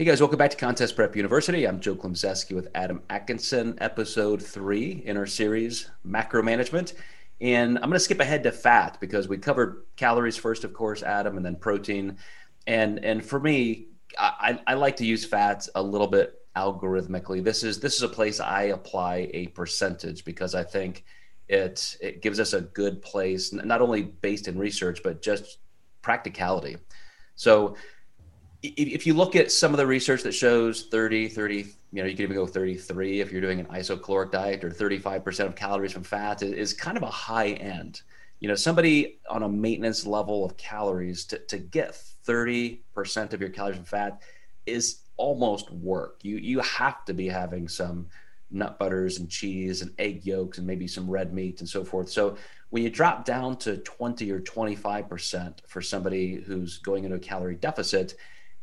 Hey guys, welcome back to Contest Prep University. I'm Joe Klemczewski with Adam Atkinson, episode three in our series, Macro Management. And I'm going to skip ahead to fat because we covered calories first, of course, Adam, and then protein. And and for me, I, I like to use fats a little bit algorithmically. This is this is a place I apply a percentage because I think it it gives us a good place, not only based in research, but just practicality. So if you look at some of the research that shows 30 30 you know you can even go 33 if you're doing an isocaloric diet or 35% of calories from fat is kind of a high end. You know somebody on a maintenance level of calories to, to get 30% of your calories from fat is almost work. You you have to be having some nut butters and cheese and egg yolks and maybe some red meat and so forth. So when you drop down to 20 or 25% for somebody who's going into a calorie deficit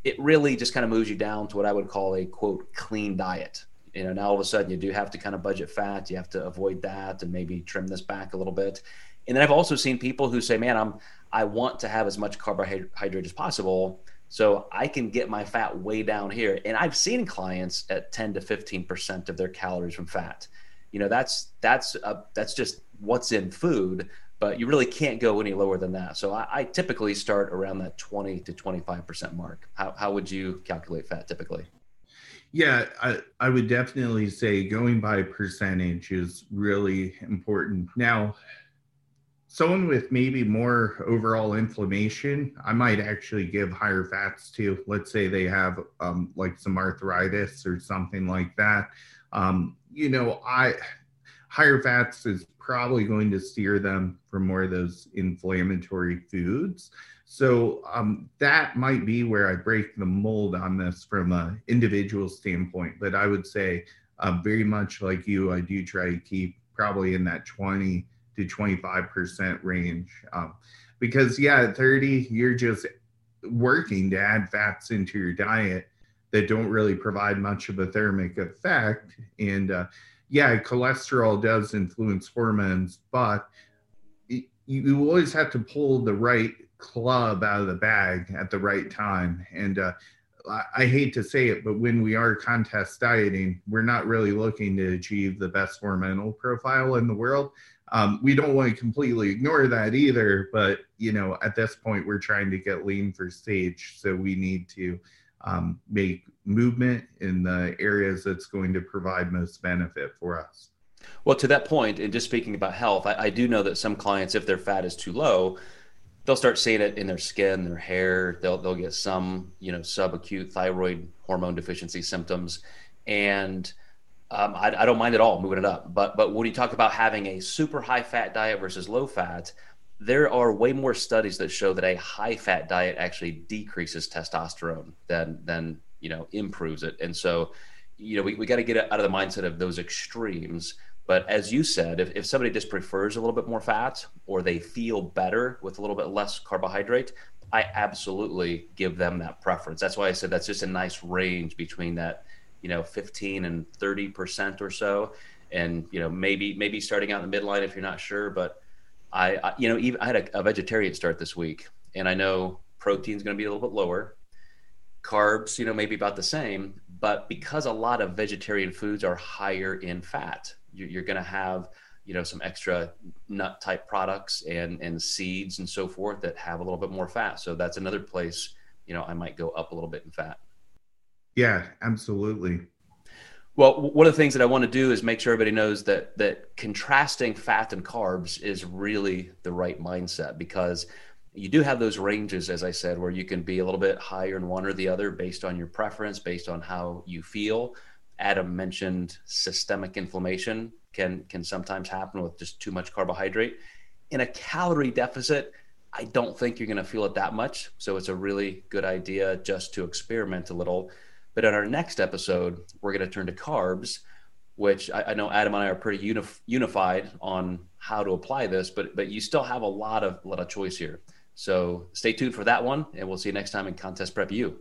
it really just kind of moves you down to what I would call a quote clean diet. You know, now all of a sudden you do have to kind of budget fat. You have to avoid that and maybe trim this back a little bit. And then I've also seen people who say, "Man, I'm I want to have as much carbohydrate as possible, so I can get my fat way down here." And I've seen clients at 10 to 15 percent of their calories from fat. You know, that's that's a, that's just what's in food but you really can't go any lower than that. So I, I typically start around that 20 to 25% mark. How, how would you calculate fat typically? Yeah, I, I would definitely say going by percentage is really important. Now, someone with maybe more overall inflammation, I might actually give higher fats to. Let's say they have um, like some arthritis or something like that. Um, you know, I higher fats is probably going to steer them from more of those inflammatory foods. So um, that might be where I break the mold on this from an individual standpoint. But I would say, uh, very much like you, I do try to keep probably in that 20 to 25% range. Um, because, yeah, at 30, you're just working to add fats into your diet that don't really provide much of a thermic effect. And, uh, yeah, cholesterol does influence hormones, but you always have to pull the right club out of the bag at the right time. And uh, I hate to say it, but when we are contest dieting, we're not really looking to achieve the best hormonal profile in the world. Um, we don't want to completely ignore that either, but you know, at this point, we're trying to get lean for stage, so we need to um, make movement in the areas that's going to provide most benefit for us. Well, to that point, and just speaking about health, I, I, do know that some clients, if their fat is too low, they'll start seeing it in their skin, their hair. They'll they'll get some, you know, subacute thyroid hormone deficiency symptoms, and um, I, I, don't mind at all moving it up. But but when you talk about having a super high fat diet versus low fat, there are way more studies that show that a high fat diet actually decreases testosterone than than you know improves it. And so you know we, we got to get out of the mindset of those extremes. But as you said if, if somebody just prefers a little bit more fat or they feel better with a little bit less carbohydrate i absolutely give them that preference. That's why i said that's just a nice range between that you know 15 and 30 percent or so. And you know maybe maybe starting out in the midline if you're not sure but I, I you know, even I had a, a, vegetarian start this week, and I know protein's going to be a little bit lower, carbs, you know, maybe about the same, but because a lot of vegetarian foods are higher in fat, you're, you're going to have you know some extra nut type products and and seeds and so forth that have a little bit more fat. So that's another place you know I might go up a little bit in fat. Yeah, absolutely. Well, one of the things that I want to do is make sure everybody knows that that contrasting fat and carbs is really the right mindset because you do have those ranges, as I said, where you can be a little bit higher in one or the other based on your preference, based on how you feel. Adam mentioned systemic inflammation can can sometimes happen with just too much carbohydrate. In a calorie deficit, I don't think you're going to feel it that much. So it's a really good idea just to experiment a little but in our next episode, we're going to turn to carbs, which I, I know Adam and I are pretty unif- unified on how to apply this, but but you still have a lot of lot of choice here. So stay tuned for that one, and we'll see you next time in Contest Prep U.